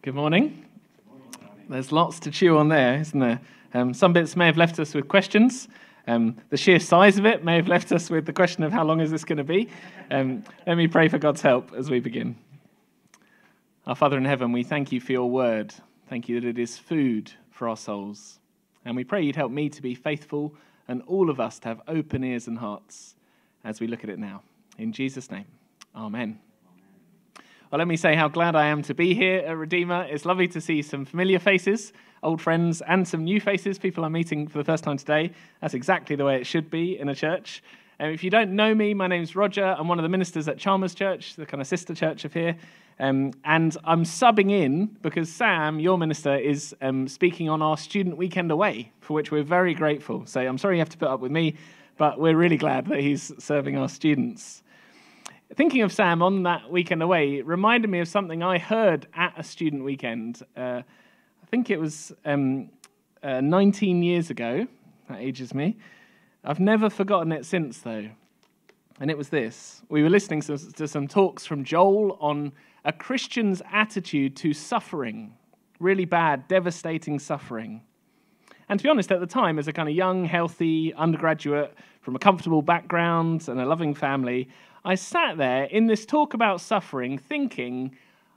Good morning. There's lots to chew on there, isn't there? Um, some bits may have left us with questions. Um, the sheer size of it may have left us with the question of how long is this going to be. Um, let me pray for God's help as we begin. Our Father in heaven, we thank you for your word. Thank you that it is food for our souls. And we pray you'd help me to be faithful and all of us to have open ears and hearts as we look at it now. In Jesus' name, amen. Well, let me say how glad I am to be here at Redeemer. It's lovely to see some familiar faces, old friends, and some new faces, people I'm meeting for the first time today. That's exactly the way it should be in a church. And if you don't know me, my name's Roger. I'm one of the ministers at Chalmers Church, the kind of sister church of here. Um, and I'm subbing in because Sam, your minister, is um, speaking on our student weekend away, for which we're very grateful. So I'm sorry you have to put up with me, but we're really glad that he's serving our students thinking of Sam on that weekend away it reminded me of something I heard at a student weekend. Uh, I think it was um, uh, 19 years ago. That ages me. I've never forgotten it since, though. And it was this we were listening to, to some talks from Joel on a Christian's attitude to suffering, really bad, devastating suffering. And to be honest, at the time, as a kind of young, healthy undergraduate from a comfortable background and a loving family, I sat there in this talk about suffering thinking,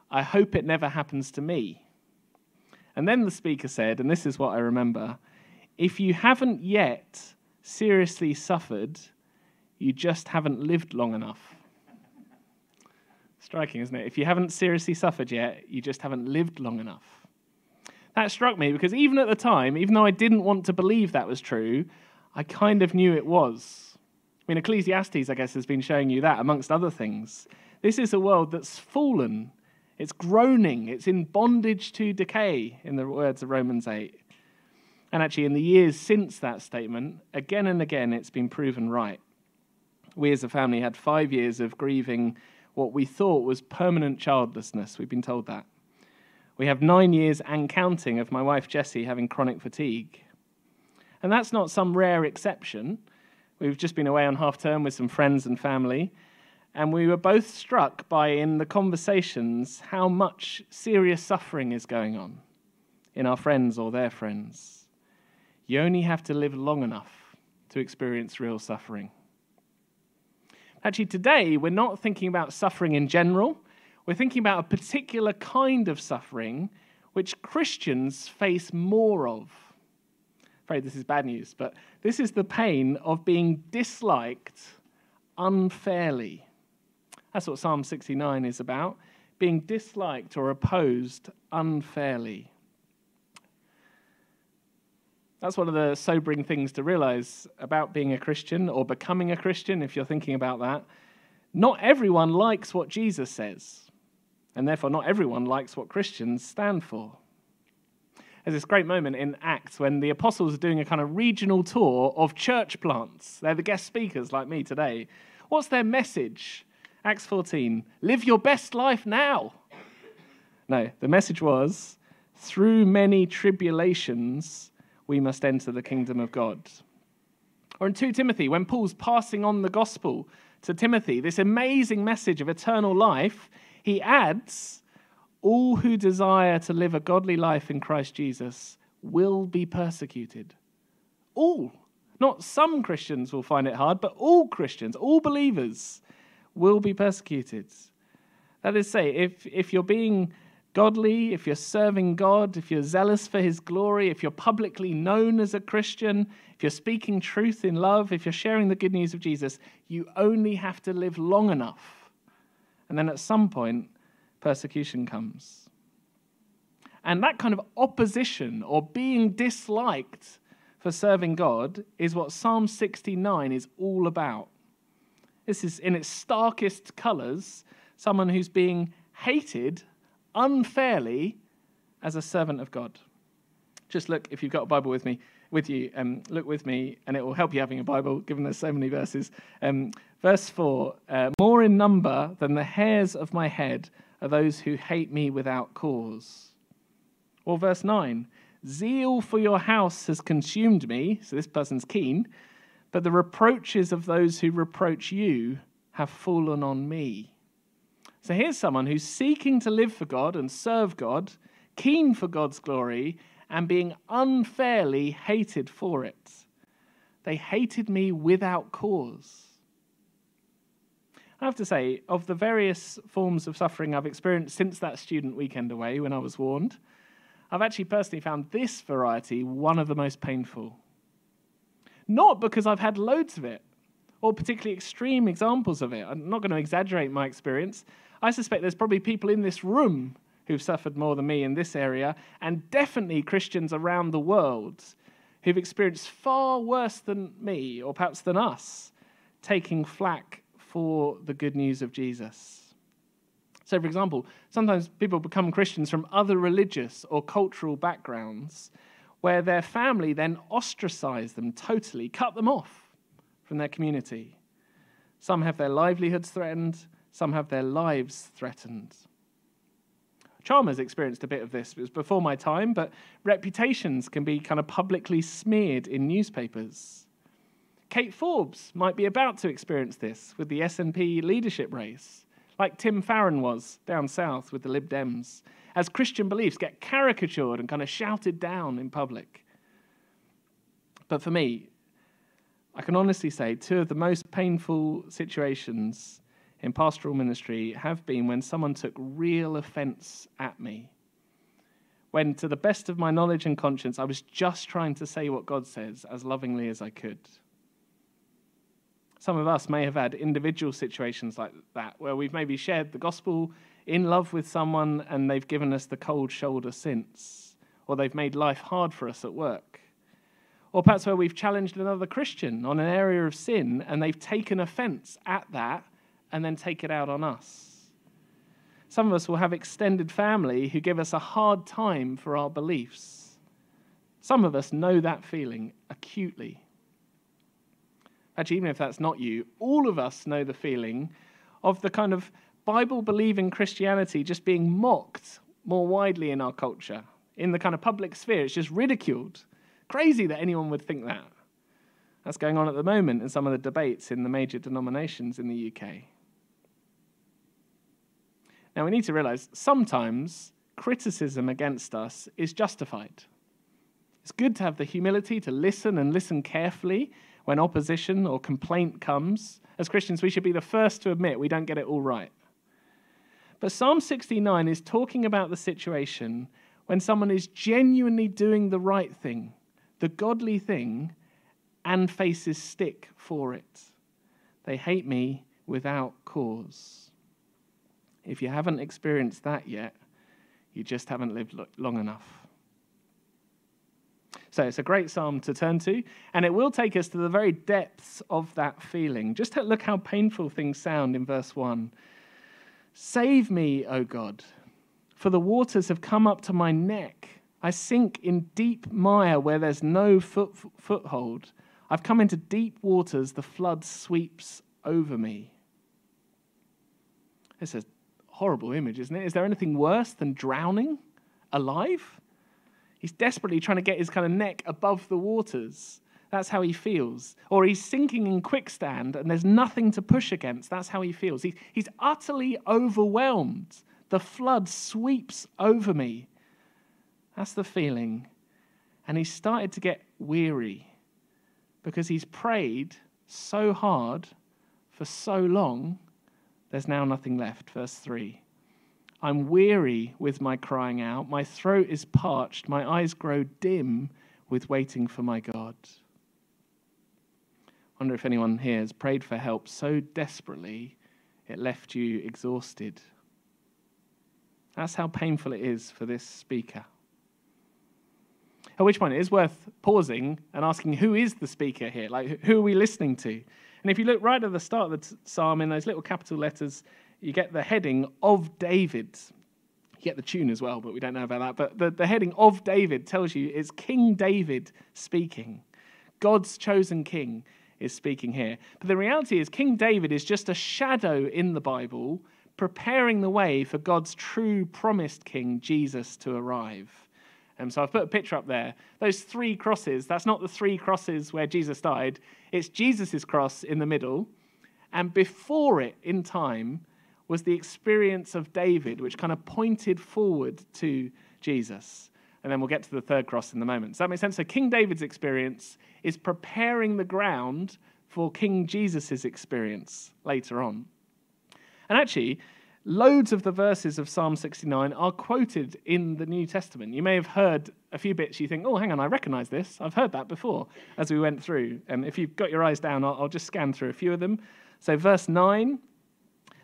I hope it never happens to me. And then the speaker said, and this is what I remember if you haven't yet seriously suffered, you just haven't lived long enough. Striking, isn't it? If you haven't seriously suffered yet, you just haven't lived long enough. That struck me because even at the time, even though I didn't want to believe that was true, I kind of knew it was. I mean, Ecclesiastes, I guess, has been showing you that, amongst other things. This is a world that's fallen, it's groaning, it's in bondage to decay, in the words of Romans 8. And actually, in the years since that statement, again and again, it's been proven right. We as a family had five years of grieving what we thought was permanent childlessness. We've been told that. We have nine years and counting of my wife Jessie having chronic fatigue. And that's not some rare exception. We've just been away on half term with some friends and family, and we were both struck by, in the conversations, how much serious suffering is going on in our friends or their friends. You only have to live long enough to experience real suffering. Actually, today we're not thinking about suffering in general, we're thinking about a particular kind of suffering which Christians face more of afraid this is bad news, but this is the pain of being disliked unfairly. That's what Psalm 69 is about being disliked or opposed unfairly. That's one of the sobering things to realize about being a Christian or becoming a Christian, if you're thinking about that. Not everyone likes what Jesus says, and therefore, not everyone likes what Christians stand for. There's this great moment in Acts when the apostles are doing a kind of regional tour of church plants. They're the guest speakers like me today. What's their message? Acts 14 Live your best life now. No, the message was through many tribulations, we must enter the kingdom of God. Or in 2 Timothy, when Paul's passing on the gospel to Timothy, this amazing message of eternal life, he adds, all who desire to live a godly life in Christ Jesus will be persecuted. All. Not some Christians will find it hard, but all Christians, all believers will be persecuted. That is, to say, if, if you're being godly, if you're serving God, if you're zealous for His glory, if you're publicly known as a Christian, if you're speaking truth in love, if you're sharing the good news of Jesus, you only have to live long enough. And then at some point, persecution comes. And that kind of opposition or being disliked for serving God is what Psalm 69 is all about. This is, in its starkest colors, someone who's being hated unfairly as a servant of God. Just look, if you've got a Bible with me, with you, um, look with me, and it will help you having a Bible, given there's so many verses. Um, verse 4 uh, More in number than the hairs of my head are those who hate me without cause. Or verse 9 Zeal for your house has consumed me, so this person's keen, but the reproaches of those who reproach you have fallen on me. So here's someone who's seeking to live for God and serve God, keen for God's glory, and being unfairly hated for it. They hated me without cause. I have to say, of the various forms of suffering I've experienced since that student weekend away when I was warned, I've actually personally found this variety one of the most painful. Not because I've had loads of it, or particularly extreme examples of it. I'm not going to exaggerate my experience. I suspect there's probably people in this room who've suffered more than me in this area, and definitely Christians around the world who've experienced far worse than me, or perhaps than us, taking flack for the good news of Jesus. So, for example, sometimes people become Christians from other religious or cultural backgrounds where their family then ostracize them totally, cut them off from their community. Some have their livelihoods threatened, some have their lives threatened. Chalmers experienced a bit of this. It was before my time, but reputations can be kind of publicly smeared in newspapers. Kate Forbes might be about to experience this with the SNP leadership race, like Tim Farron was down south with the Lib Dems, as Christian beliefs get caricatured and kind of shouted down in public. But for me, I can honestly say two of the most painful situations in pastoral ministry have been when someone took real offense at me. When, to the best of my knowledge and conscience, I was just trying to say what God says as lovingly as I could. Some of us may have had individual situations like that where we've maybe shared the gospel in love with someone and they've given us the cold shoulder since, or they've made life hard for us at work. Or perhaps where we've challenged another Christian on an area of sin and they've taken offense at that and then take it out on us. Some of us will have extended family who give us a hard time for our beliefs. Some of us know that feeling acutely. Actually, even if that's not you, all of us know the feeling of the kind of Bible believing Christianity just being mocked more widely in our culture. In the kind of public sphere, it's just ridiculed. Crazy that anyone would think that. That's going on at the moment in some of the debates in the major denominations in the UK. Now, we need to realize sometimes criticism against us is justified. It's good to have the humility to listen and listen carefully when opposition or complaint comes. As Christians, we should be the first to admit we don't get it all right. But Psalm 69 is talking about the situation when someone is genuinely doing the right thing, the godly thing, and faces stick for it. They hate me without cause. If you haven't experienced that yet, you just haven't lived long enough. So it's a great psalm to turn to, and it will take us to the very depths of that feeling. Just look how painful things sound in verse 1. Save me, O God, for the waters have come up to my neck. I sink in deep mire where there's no foot, foothold. I've come into deep waters, the flood sweeps over me. It's a horrible image, isn't it? Is there anything worse than drowning alive? He's desperately trying to get his kind of neck above the waters. That's how he feels. Or he's sinking in quicksand and there's nothing to push against. That's how he feels. He, he's utterly overwhelmed. The flood sweeps over me. That's the feeling. And he's started to get weary because he's prayed so hard for so long there's now nothing left. Verse 3 I'm weary with my crying out. My throat is parched. My eyes grow dim with waiting for my God. I wonder if anyone here has prayed for help so desperately it left you exhausted. That's how painful it is for this speaker. At which point it is worth pausing and asking who is the speaker here? Like, who are we listening to? And if you look right at the start of the psalm in those little capital letters, you get the heading of David. You get the tune as well, but we don't know about that. But the, the heading of David tells you it's King David speaking. God's chosen king is speaking here. But the reality is, King David is just a shadow in the Bible, preparing the way for God's true promised king, Jesus, to arrive. Um, so I've put a picture up there. Those three crosses, that's not the three crosses where Jesus died, it's Jesus' cross in the middle. And before it, in time, was the experience of David, which kind of pointed forward to Jesus. And then we'll get to the third cross in the moment. Does that make sense? So King David's experience is preparing the ground for King Jesus' experience later on. And actually, loads of the verses of Psalm 69 are quoted in the New Testament. You may have heard a few bits you think, oh, hang on, I recognize this. I've heard that before as we went through. And if you've got your eyes down, I'll, I'll just scan through a few of them. So, verse 9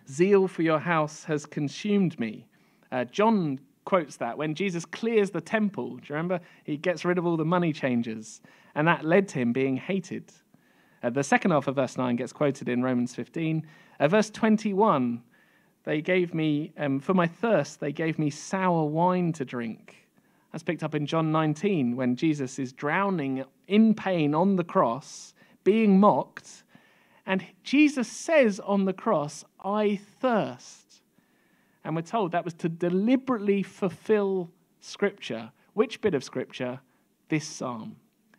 Zeal for your house has consumed me. Uh, John quotes that when Jesus clears the temple. Do you remember? He gets rid of all the money changers, and that led to him being hated. Uh, the second half of verse 9 gets quoted in Romans 15. Uh, verse 21 they gave me, um, for my thirst, they gave me sour wine to drink. That's picked up in John 19 when Jesus is drowning in pain on the cross, being mocked. And Jesus says on the cross, I thirst. And we're told that was to deliberately fulfill Scripture. Which bit of Scripture? This psalm.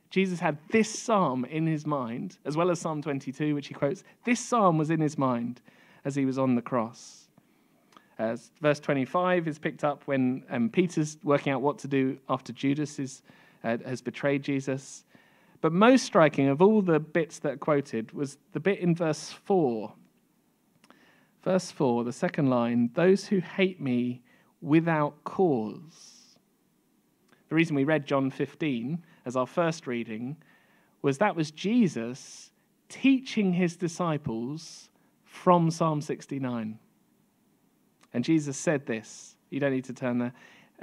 Jesus had this psalm in his mind, as well as Psalm 22, which he quotes. This psalm was in his mind as he was on the cross. Uh, verse 25 is picked up when um, Peter's working out what to do after Judas is, uh, has betrayed Jesus. But most striking of all the bits that are quoted was the bit in verse 4. Verse 4, the second line those who hate me without cause. The reason we read John 15 as our first reading was that was Jesus teaching his disciples from Psalm 69. And Jesus said this. You don't need to turn there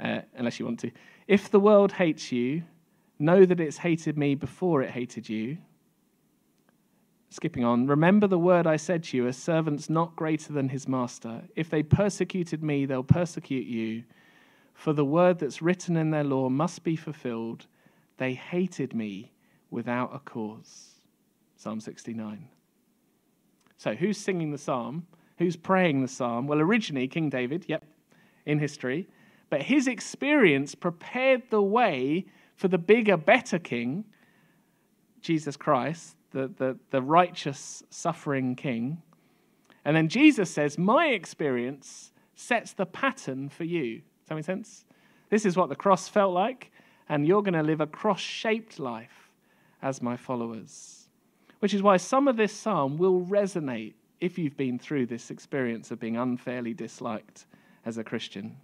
uh, unless you want to. If the world hates you, know that it's hated me before it hated you. Skipping on, remember the word I said to you, a servant's not greater than his master. If they persecuted me, they'll persecute you. For the word that's written in their law must be fulfilled. They hated me without a cause. Psalm 69. So, who's singing the psalm? who's praying the psalm? Well, originally, King David, yep, in history. But his experience prepared the way for the bigger, better king, Jesus Christ, the, the, the righteous, suffering king. And then Jesus says, My experience sets the pattern for you. Does that make sense? This is what the cross felt like, and you're going to live a cross shaped life as my followers. Which is why some of this psalm will resonate if you've been through this experience of being unfairly disliked as a Christian.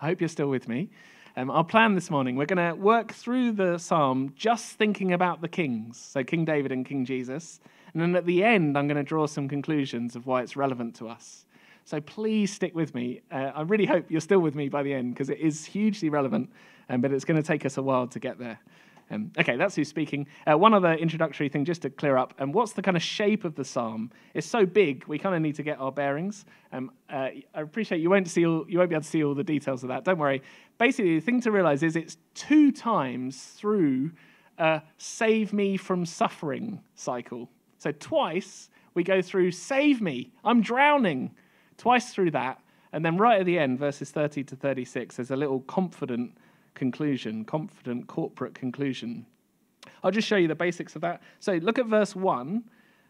I hope you're still with me. Um, our plan this morning, we're going to work through the psalm just thinking about the kings, so King David and King Jesus. And then at the end, I'm going to draw some conclusions of why it's relevant to us. So please stick with me. Uh, I really hope you're still with me by the end because it is hugely relevant, um, but it's going to take us a while to get there. Um, okay, that's who's speaking. Uh, one other introductory thing just to clear up. Um, what's the kind of shape of the psalm? It's so big, we kind of need to get our bearings. Um, uh, I appreciate you won't, see all, you won't be able to see all the details of that. Don't worry. Basically, the thing to realize is it's two times through a save me from suffering cycle. So twice we go through save me, I'm drowning. Twice through that. And then right at the end, verses 30 to 36, there's a little confident conclusion, confident corporate conclusion. I'll just show you the basics of that. So look at verse 1.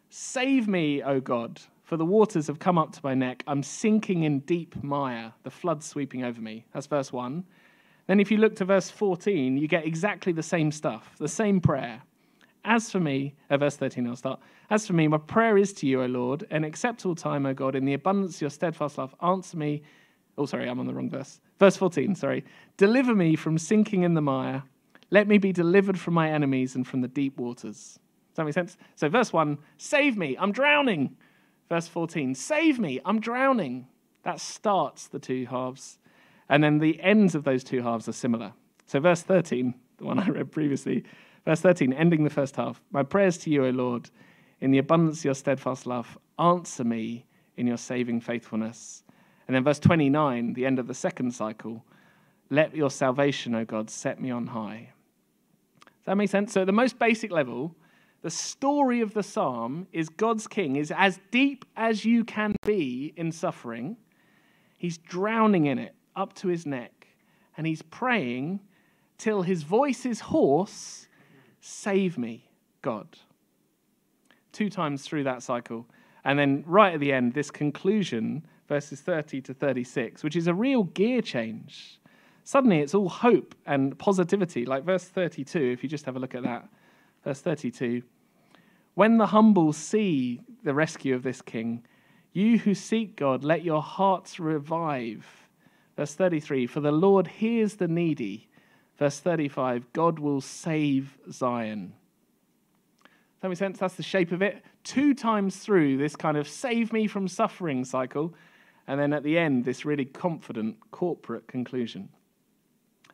Save me, O God, for the waters have come up to my neck. I'm sinking in deep mire, the flood sweeping over me. That's verse 1. Then, if you look to verse 14, you get exactly the same stuff, the same prayer. As for me, uh, verse 13, I'll start. As for me, my prayer is to you, O Lord, an acceptable time, O God, in the abundance of your steadfast love. Answer me. Oh, sorry, I'm on the wrong verse. Verse 14, sorry. Deliver me from sinking in the mire. Let me be delivered from my enemies and from the deep waters. Does that make sense? So, verse 1, save me, I'm drowning. Verse 14, save me, I'm drowning. That starts the two halves. And then the ends of those two halves are similar. So, verse 13, the one I read previously, verse 13, ending the first half. My prayers to you, O Lord, in the abundance of your steadfast love, answer me in your saving faithfulness. And then verse 29, the end of the second cycle, let your salvation, O God, set me on high. Does that make sense? So, at the most basic level, the story of the psalm is God's king is as deep as you can be in suffering. He's drowning in it up to his neck, and he's praying till his voice is hoarse Save me, God. Two times through that cycle. And then, right at the end, this conclusion verses 30 to 36, which is a real gear change. Suddenly it's all hope and positivity, like verse 32, if you just have a look at that. Verse 32 When the humble see the rescue of this king, you who seek God, let your hearts revive. Verse 33 For the Lord hears the needy. Verse 35 God will save Zion. Does that make sense? That's the shape of it. Two times through this kind of save me from suffering cycle, and then at the end, this really confident corporate conclusion.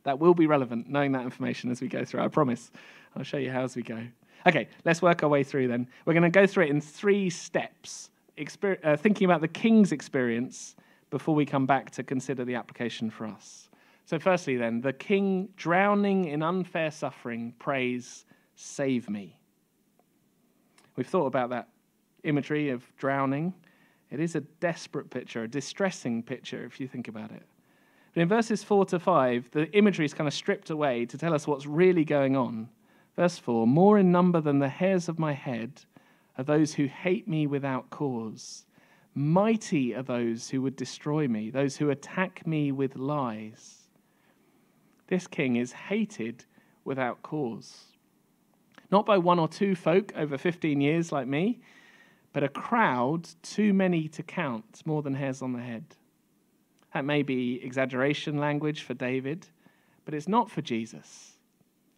That will be relevant, knowing that information as we go through, I promise. I'll show you how as we go. Okay, let's work our way through then. We're going to go through it in three steps, Exper- uh, thinking about the king's experience before we come back to consider the application for us. So, firstly, then, the king drowning in unfair suffering prays, Save me. We've thought about that imagery of drowning. It is a desperate picture, a distressing picture, if you think about it. But in verses 4 to 5, the imagery is kind of stripped away to tell us what's really going on. Verse 4 More in number than the hairs of my head are those who hate me without cause. Mighty are those who would destroy me, those who attack me with lies. This king is hated without cause not by one or two folk over 15 years like me, but a crowd too many to count, more than hairs on the head. That may be exaggeration language for David, but it's not for Jesus.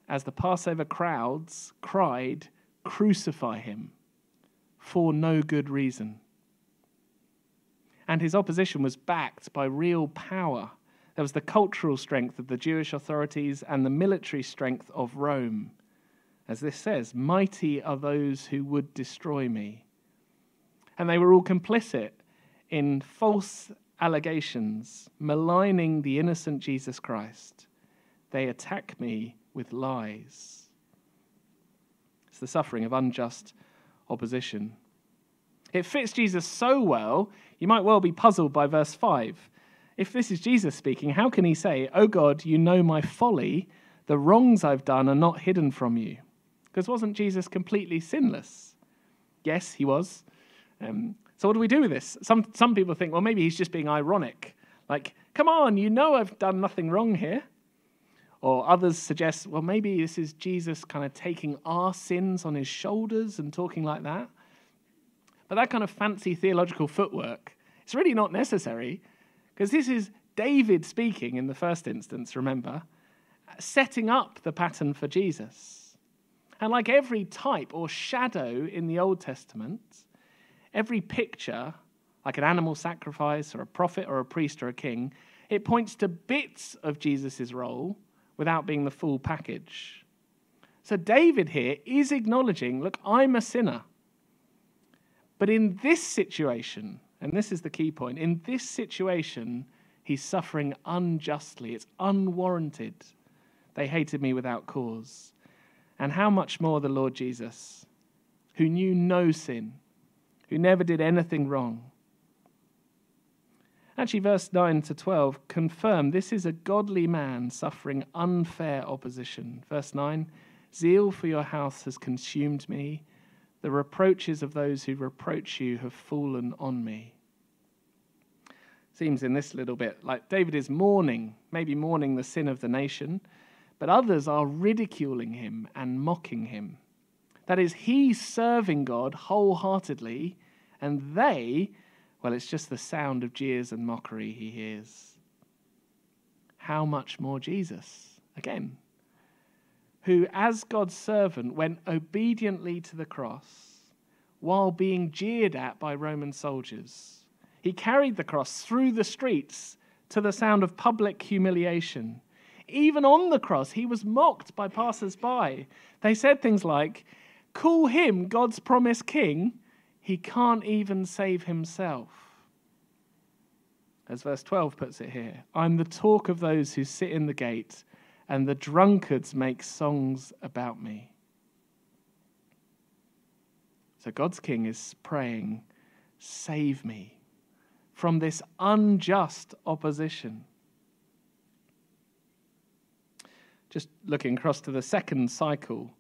As the Passover crowds cried, Crucify him, for no good reason. And his opposition was backed by real power. There was the cultural strength of the Jewish authorities and the military strength of Rome. As this says, mighty are those who would destroy me. And they were all complicit in false allegations, maligning the innocent Jesus Christ. They attack me with lies. It's the suffering of unjust opposition. It fits Jesus so well, you might well be puzzled by verse 5. If this is Jesus speaking, how can he say, Oh God, you know my folly, the wrongs I've done are not hidden from you? Because wasn't Jesus completely sinless? Yes, he was. Um, so what do we do with this? Some, some people think, well, maybe he's just being ironic. Like, come on, you know I've done nothing wrong here. Or others suggest, well, maybe this is Jesus kind of taking our sins on his shoulders and talking like that. But that kind of fancy theological footwork, it's really not necessary because this is David speaking in the first instance, remember, setting up the pattern for Jesus. And like every type or shadow in the Old Testament, every picture, like an animal sacrifice or a prophet or a priest or a king, it points to bits of Jesus' role without being the full package. So David here is acknowledging look, I'm a sinner. But in this situation, and this is the key point, in this situation, he's suffering unjustly. It's unwarranted. They hated me without cause. And how much more the Lord Jesus, who knew no sin, who never did anything wrong. Actually, verse 9 to 12 confirm this is a godly man suffering unfair opposition. Verse 9 Zeal for your house has consumed me. The reproaches of those who reproach you have fallen on me. Seems in this little bit like David is mourning, maybe mourning the sin of the nation, but others are ridiculing him and mocking him. That is, he's serving God wholeheartedly, and they, well, it's just the sound of jeers and mockery he hears. How much more Jesus? Again, who, as God's servant, went obediently to the cross while being jeered at by Roman soldiers. He carried the cross through the streets to the sound of public humiliation even on the cross, he was mocked by passers by. They said things like, Call him God's promised king. He can't even save himself. As verse 12 puts it here I'm the talk of those who sit in the gate, and the drunkards make songs about me. So God's king is praying, Save me from this unjust opposition. just looking across to the second cycle,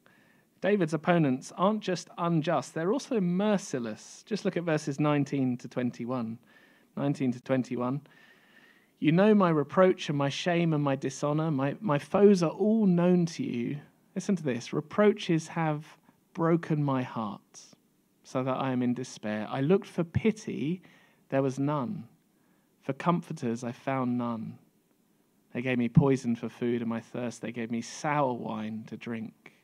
David's opponents aren't just unjust, they're also merciless. Just look at verses 19 to 21. 19 to 21. You know my reproach and my shame and my dishonor. My, my foes are all known to you. Listen to this reproaches have broken my heart so that I am in despair. I looked for pity, there was none. For comforters, I found none. They gave me poison for food and my thirst. They gave me sour wine to drink.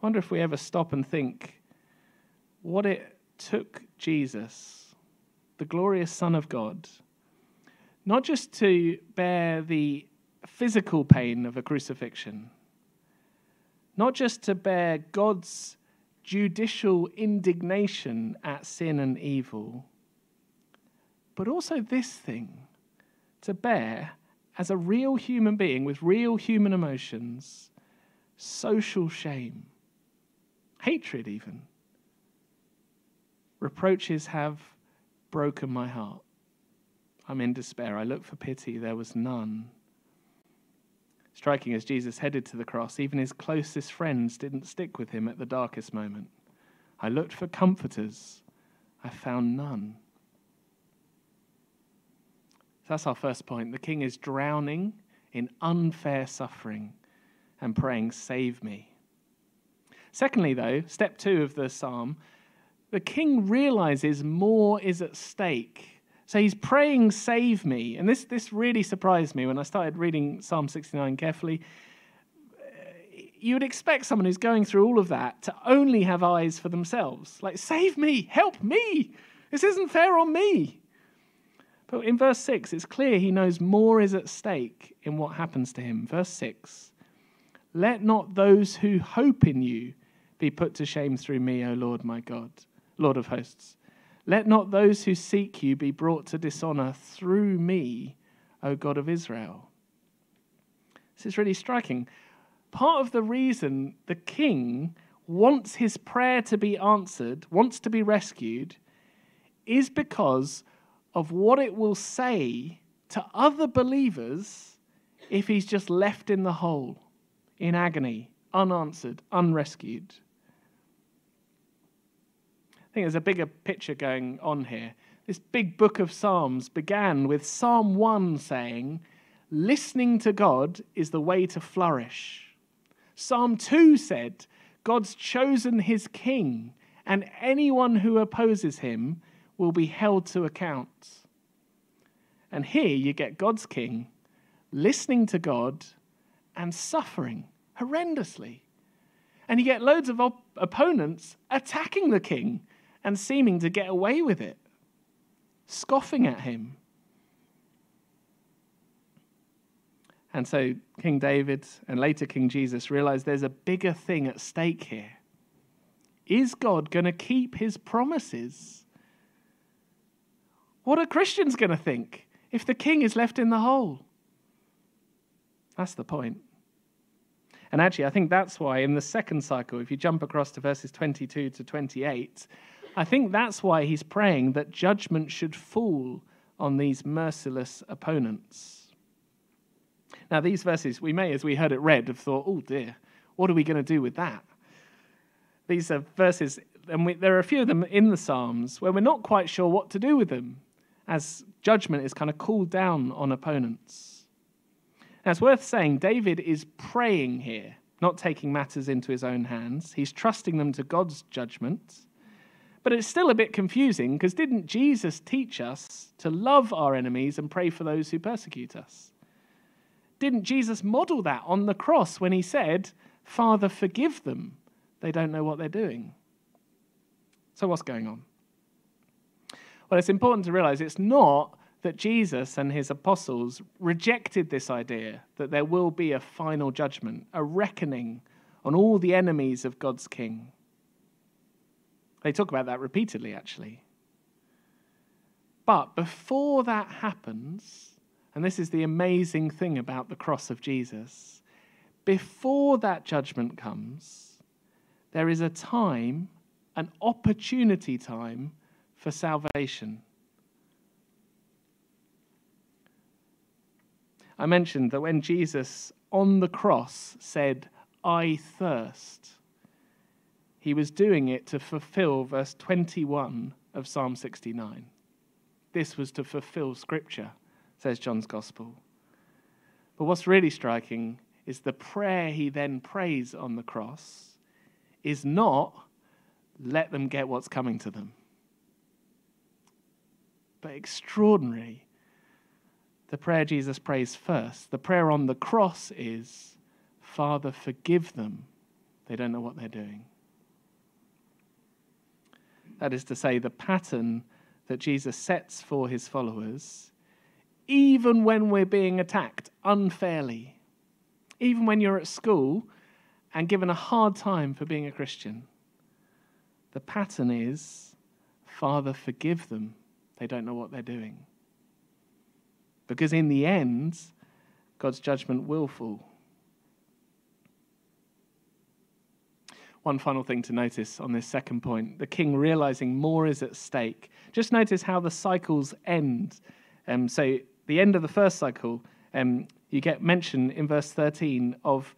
I wonder if we ever stop and think what it took Jesus, the glorious Son of God, not just to bear the physical pain of a crucifixion, not just to bear God's judicial indignation at sin and evil, but also this thing to bear as a real human being with real human emotions social shame, hatred, even. Reproaches have broken my heart. I'm in despair. I look for pity. There was none. Striking as Jesus headed to the cross, even his closest friends didn't stick with him at the darkest moment. I looked for comforters. I found none. That's our first point. The king is drowning in unfair suffering and praying, Save me. Secondly, though, step two of the psalm, the king realizes more is at stake. So he's praying, Save me. And this, this really surprised me when I started reading Psalm 69 carefully. Uh, you would expect someone who's going through all of that to only have eyes for themselves. Like, save me, help me. This isn't fair on me. But in verse 6, it's clear he knows more is at stake in what happens to him. Verse 6 Let not those who hope in you be put to shame through me, O Lord my God, Lord of hosts. Let not those who seek you be brought to dishonor through me, O God of Israel. This is really striking. Part of the reason the king wants his prayer to be answered, wants to be rescued, is because of what it will say to other believers if he's just left in the hole, in agony, unanswered, unrescued. I think there's a bigger picture going on here. This big book of Psalms began with Psalm 1 saying, Listening to God is the way to flourish. Psalm 2 said, God's chosen his king, and anyone who opposes him will be held to account. And here you get God's king listening to God and suffering horrendously. And you get loads of op- opponents attacking the king and seeming to get away with it, scoffing at him. And so King David and later King Jesus realized there's a bigger thing at stake here. Is God going to keep his promises? What are Christians going to think if the king is left in the hole? That's the point. And actually, I think that's why in the second cycle, if you jump across to verses 22 to 28, I think that's why he's praying that judgment should fall on these merciless opponents. Now, these verses, we may, as we heard it read, have thought, oh dear, what are we going to do with that? These are verses, and we, there are a few of them in the Psalms where we're not quite sure what to do with them as judgment is kind of called down on opponents. Now, it's worth saying David is praying here, not taking matters into his own hands. He's trusting them to God's judgment. But it's still a bit confusing because didn't Jesus teach us to love our enemies and pray for those who persecute us? Didn't Jesus model that on the cross when he said, Father, forgive them? They don't know what they're doing. So, what's going on? Well, it's important to realize it's not that Jesus and his apostles rejected this idea that there will be a final judgment, a reckoning on all the enemies of God's king. They talk about that repeatedly, actually. But before that happens, and this is the amazing thing about the cross of Jesus, before that judgment comes, there is a time, an opportunity time for salvation. I mentioned that when Jesus on the cross said, I thirst, he was doing it to fulfill verse 21 of Psalm 69. this was to fulfill Scripture, says John's Gospel. But what's really striking is the prayer he then prays on the cross is not, let them get what's coming to them. But extraordinary, the prayer Jesus prays first, the prayer on the cross is, Father, forgive them. They don't know what they're doing. That is to say, the pattern that Jesus sets for his followers, even when we're being attacked unfairly, even when you're at school and given a hard time for being a Christian. The pattern is Father, forgive them. They don't know what they're doing. Because in the end, God's judgment will fall. One final thing to notice on this second point the king realizing more is at stake. Just notice how the cycles end. Um, so, the end of the first cycle, um, you get mention in verse 13 of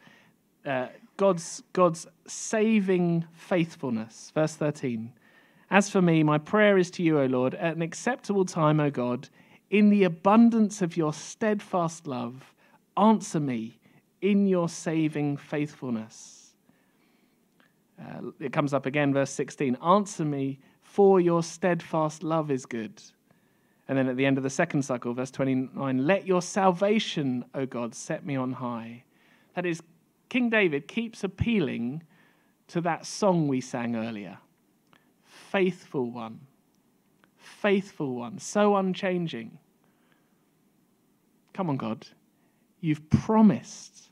uh, God's, God's saving faithfulness. Verse 13 As for me, my prayer is to you, O Lord, at an acceptable time, O God, in the abundance of your steadfast love, answer me in your saving faithfulness. Uh, it comes up again, verse 16 Answer me, for your steadfast love is good. And then at the end of the second cycle, verse 29 Let your salvation, O God, set me on high. That is, King David keeps appealing to that song we sang earlier Faithful one, faithful one, so unchanging. Come on, God. You've promised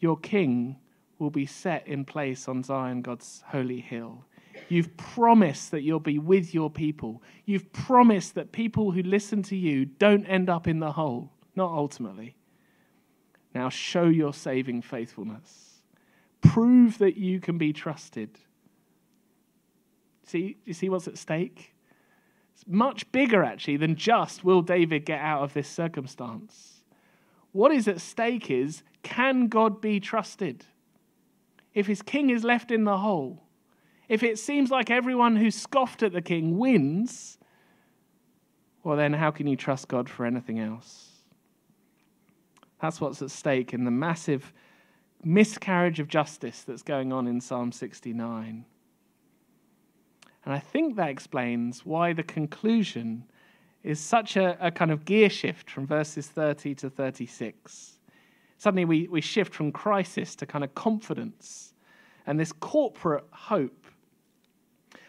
your king will be set in place on Zion, God's holy hill. You've promised that you'll be with your people. You've promised that people who listen to you don't end up in the hole, not ultimately. Now show your saving faithfulness. Prove that you can be trusted. See, you see what's at stake? It's much bigger, actually, than just will David get out of this circumstance. What is at stake is can God be trusted? If his king is left in the hole, if it seems like everyone who scoffed at the king wins, well, then how can you trust God for anything else? That's what's at stake in the massive miscarriage of justice that's going on in Psalm 69. And I think that explains why the conclusion is such a, a, kind of gear shift from verses 30 to 36. Suddenly we, we shift from crisis to kind of confidence and this corporate hope.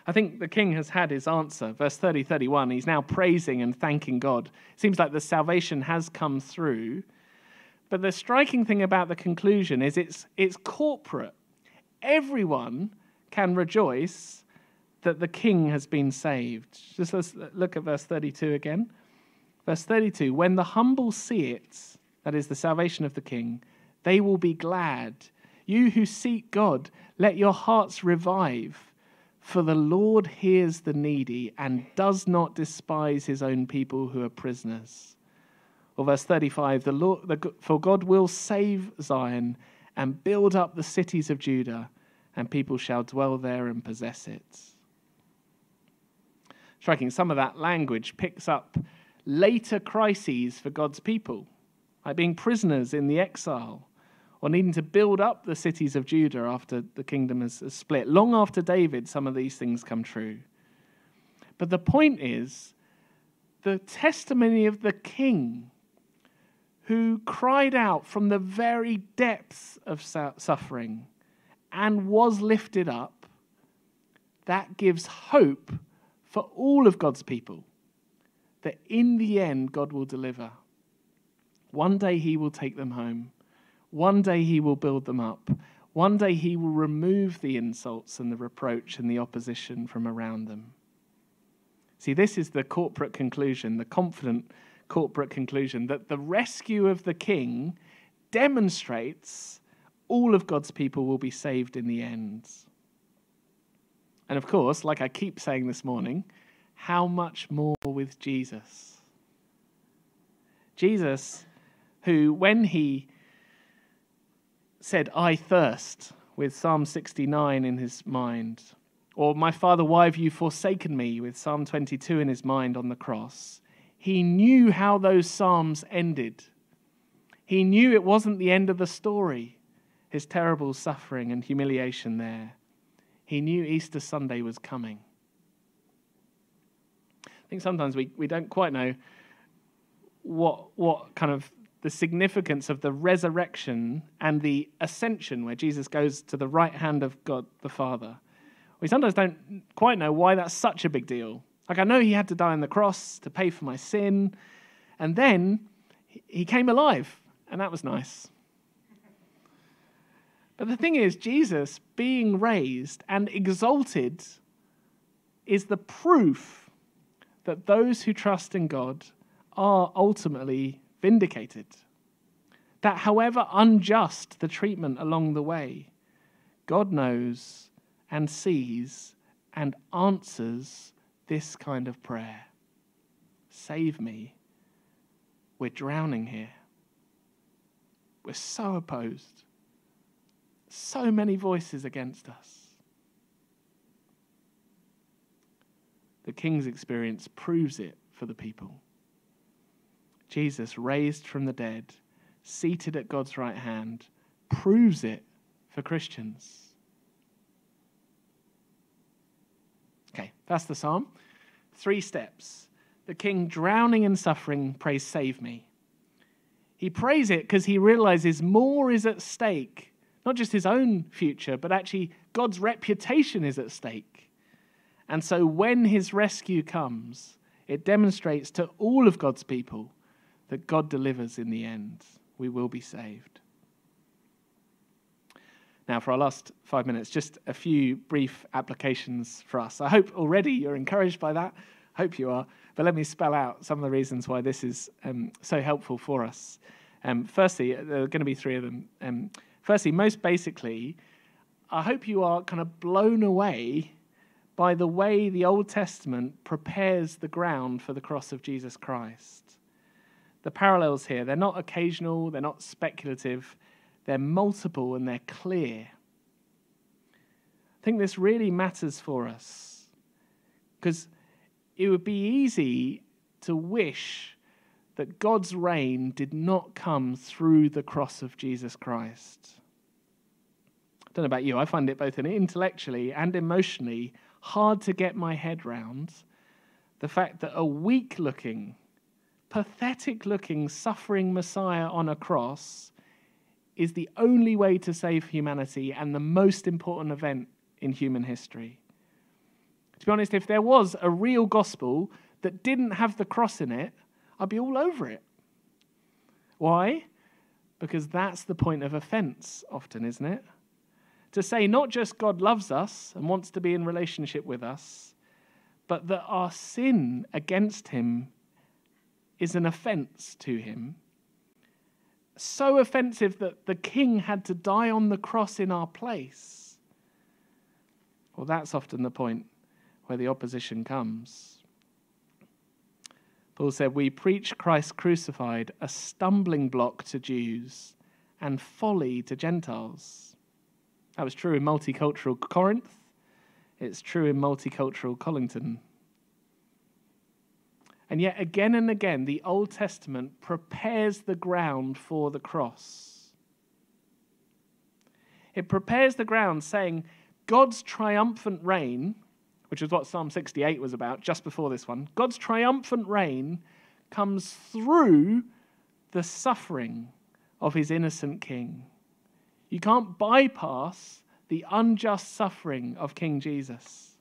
I think the king has had his answer. Verse 30 31, he's now praising and thanking God. It seems like the salvation has come through. But the striking thing about the conclusion is it's, it's corporate. Everyone can rejoice that the king has been saved. Just let's look at verse 32 again. Verse 32 When the humble see it, that is the salvation of the king, they will be glad. You who seek God, let your hearts revive. For the Lord hears the needy and does not despise his own people who are prisoners. Or verse 35 the Lord, the, For God will save Zion and build up the cities of Judah, and people shall dwell there and possess it. Striking, some of that language picks up later crises for God's people like being prisoners in the exile, or needing to build up the cities of Judah after the kingdom has, split. Long after David, some of these things come true. But the point is the testimony of the king who cried out from the very depths of suffering and was lifted up, that gives hope for all of God's people that in the end God will deliver. One day he will take them home. One day he will build them up. One day he will remove the insults and the reproach and the opposition from around them. See, this is the corporate conclusion, the confident corporate conclusion that the rescue of the king demonstrates all of God's people will be saved in the end. And of course, like I keep saying this morning, how much more with Jesus? Jesus who, when he said, I thirst, with Psalm 69 in his mind, or My Father, why have you forsaken me, with Psalm 22 in his mind on the cross, he knew how those Psalms ended. He knew it wasn't the end of the story, his terrible suffering and humiliation there. He knew Easter Sunday was coming. I think sometimes we, we don't quite know what, what kind of the significance of the resurrection and the ascension, where Jesus goes to the right hand of God the Father. We sometimes don't quite know why that's such a big deal. Like, I know he had to die on the cross to pay for my sin, and then he came alive, and that was nice. But the thing is, Jesus being raised and exalted is the proof that those who trust in God are ultimately vindicated. That however unjust the treatment along the way, God knows and sees and answers this kind of prayer Save me. We're drowning here. We're so opposed. So many voices against us. The king's experience proves it for the people. Jesus, raised from the dead, seated at God's right hand, proves it for Christians. Okay, that's the psalm. Three steps. The king, drowning in suffering, prays, Save me. He prays it because he realizes more is at stake. Not just his own future, but actually God's reputation is at stake. And so when his rescue comes, it demonstrates to all of God's people that God delivers in the end. We will be saved. Now, for our last five minutes, just a few brief applications for us. I hope already you're encouraged by that. Hope you are. But let me spell out some of the reasons why this is um, so helpful for us. Um, firstly, there are going to be three of them. Um, firstly, most basically, I hope you are kind of blown away by the way the Old Testament prepares the ground for the cross of Jesus Christ the parallels here, they're not occasional, they're not speculative, they're multiple and they're clear. I think this really matters for us because it would be easy to wish that God's reign did not come through the cross of Jesus Christ. I don't know about you, I find it both intellectually and emotionally hard to get my head round the fact that a weak looking, pathetic looking, suffering Messiah on a cross is the only way to save humanity and the most important event in human history. To be honest, if there was a real gospel that didn't have the cross in it, I'd be all over it. Why? Because that's the point of offense, often, isn't it? To say not just God loves us and wants to be in relationship with us, but that our sin against Him is an offense to him. So offensive that the king had to die on the cross in our place. Well, that's often the point where the opposition comes. Paul said, We preach Christ crucified, a stumbling block to Jews and folly to Gentiles. That was true in multicultural Corinth. It's true in multicultural Colinton. And yet, again and again, the Old Testament prepares the ground for the cross. It prepares the ground, saying, God's triumphant reign, which is what Psalm 68 was about just before this one, God's triumphant reign comes through the suffering of his innocent king. You can't bypass the unjust suffering of King Jesus.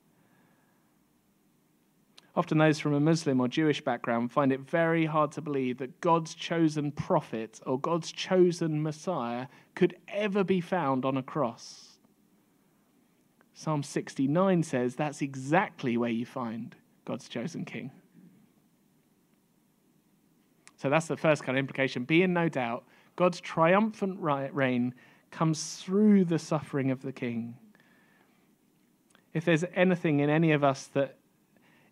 Often, those from a Muslim or Jewish background find it very hard to believe that God's chosen prophet or God's chosen Messiah could ever be found on a cross. Psalm 69 says that's exactly where you find God's chosen king. So that's the first kind of implication. Be in no doubt, God's triumphant reign comes through the suffering of the king. If there's anything in any of us that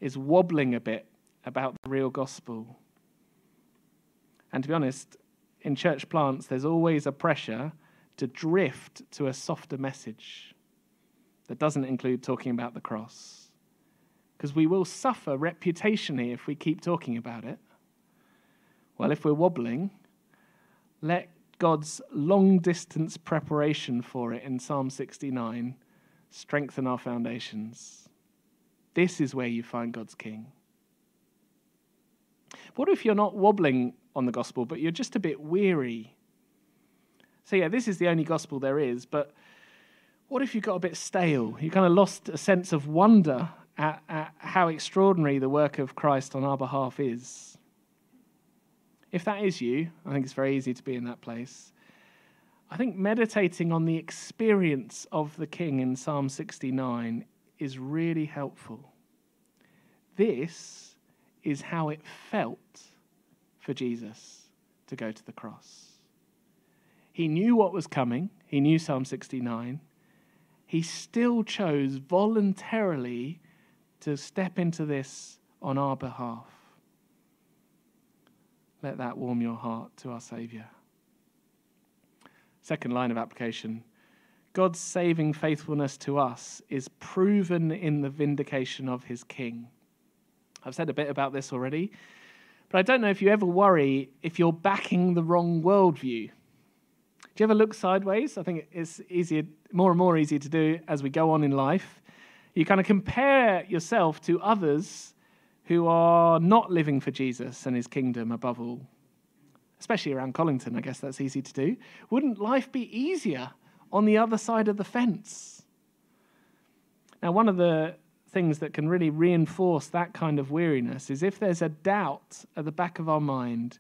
is wobbling a bit about the real gospel. And to be honest, in church plants, there's always a pressure to drift to a softer message that doesn't include talking about the cross. Because we will suffer reputationally if we keep talking about it. Well, if we're wobbling, let God's long distance preparation for it in Psalm 69 strengthen our foundations. This is where you find God's King. What if you're not wobbling on the gospel, but you're just a bit weary? So, yeah, this is the only gospel there is, but what if you got a bit stale? You kind of lost a sense of wonder at, at how extraordinary the work of Christ on our behalf is. If that is you, I think it's very easy to be in that place. I think meditating on the experience of the King in Psalm 69 is really helpful. This is how it felt for Jesus to go to the cross. He knew what was coming, he knew Psalm 69. He still chose voluntarily to step into this on our behalf. Let that warm your heart to our Saviour. Second line of application God's saving faithfulness to us is proven in the vindication of his King. I've said a bit about this already, but I don't know if you ever worry if you're backing the wrong worldview. Do you ever look sideways? I think it's easier, more and more easy to do as we go on in life. You kind of compare yourself to others who are not living for Jesus and his kingdom above all. Especially around Colinton, I guess that's easy to do. Wouldn't life be easier on the other side of the fence? Now, one of the things that can really reinforce that kind of weariness is if there's a doubt at the back of our mind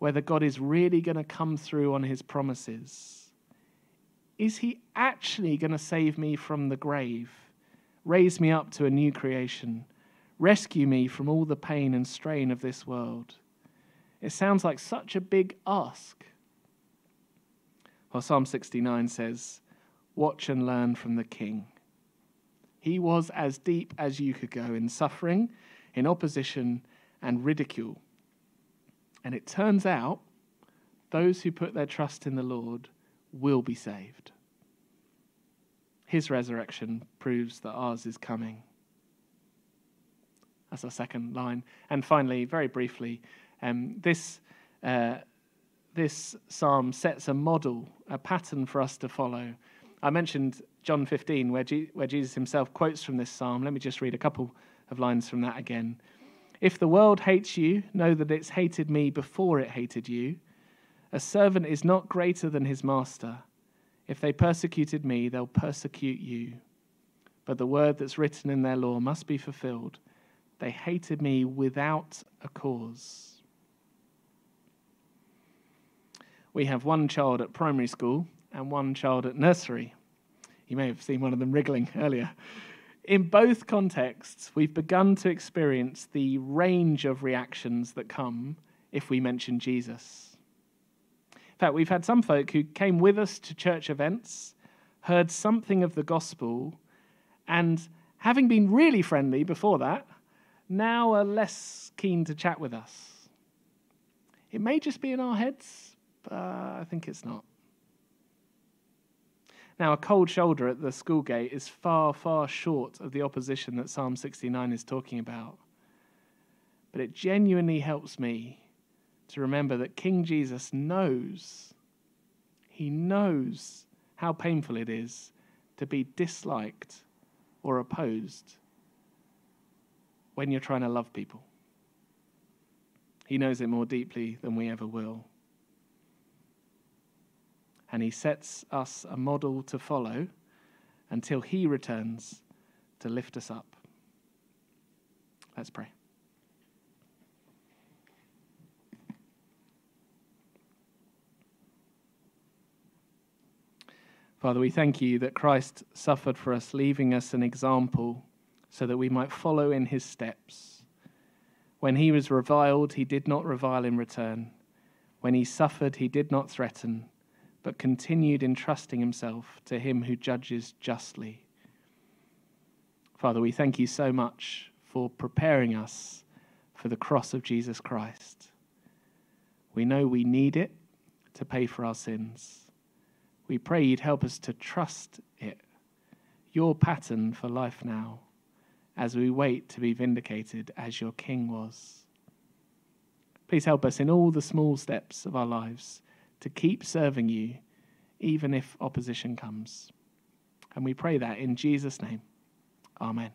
whether God is really going to come through on his promises. Is he actually going to save me from the grave, raise me up to a new creation, rescue me from all the pain and strain of this world? It sounds like such a big ask. Well, Psalm 69 says, Watch and learn from the king. He was as deep as you could go in suffering, in opposition, and ridicule. And it turns out those who put their trust in the Lord will be saved. His resurrection proves that ours is coming. That's our second line. And finally, very briefly, um, this, uh, this psalm sets a model, a pattern for us to follow. I mentioned John 15, where, G- where Jesus himself quotes from this psalm. Let me just read a couple of lines from that again. If the world hates you, know that it's hated me before it hated you. A servant is not greater than his master. If they persecuted me, they'll persecute you. But the word that's written in their law must be fulfilled. They hated me without a cause. We have one child at primary school and one child at nursery. You may have seen one of them wriggling earlier in both contexts, we've begun to experience the range of reactions that come if we mention Jesus. In fact, we've had some folk who came with us to church events, heard something of the gospel, and having been really friendly before that, now are less keen to chat with us. It may just be in our heads, but I think it's not. Now, a cold shoulder at the school gate is far, far short of the opposition that Psalm 69 is talking about. But it genuinely helps me to remember that King Jesus knows, he knows how painful it is to be disliked or opposed when you're trying to love people. He knows it more deeply than we ever will and he sets us a model to follow until he returns to lift us up. Let's pray. Father, we thank you that Christ suffered for us, leaving us an example so that we might follow in his steps. When he was reviled, he did not revile in return. When he suffered, he did not threaten but continued entrusting himself to him who judges justly. Father, we thank you so much for preparing us for the cross of Jesus Christ. We know we need it to pay for our sins. We pray you'd help us to trust it, your pattern for life now, as we wait to be vindicated as your King was. Please help us in all the small steps of our lives to keep serving you, even if opposition comes. And we pray that in Jesus' name. Amen.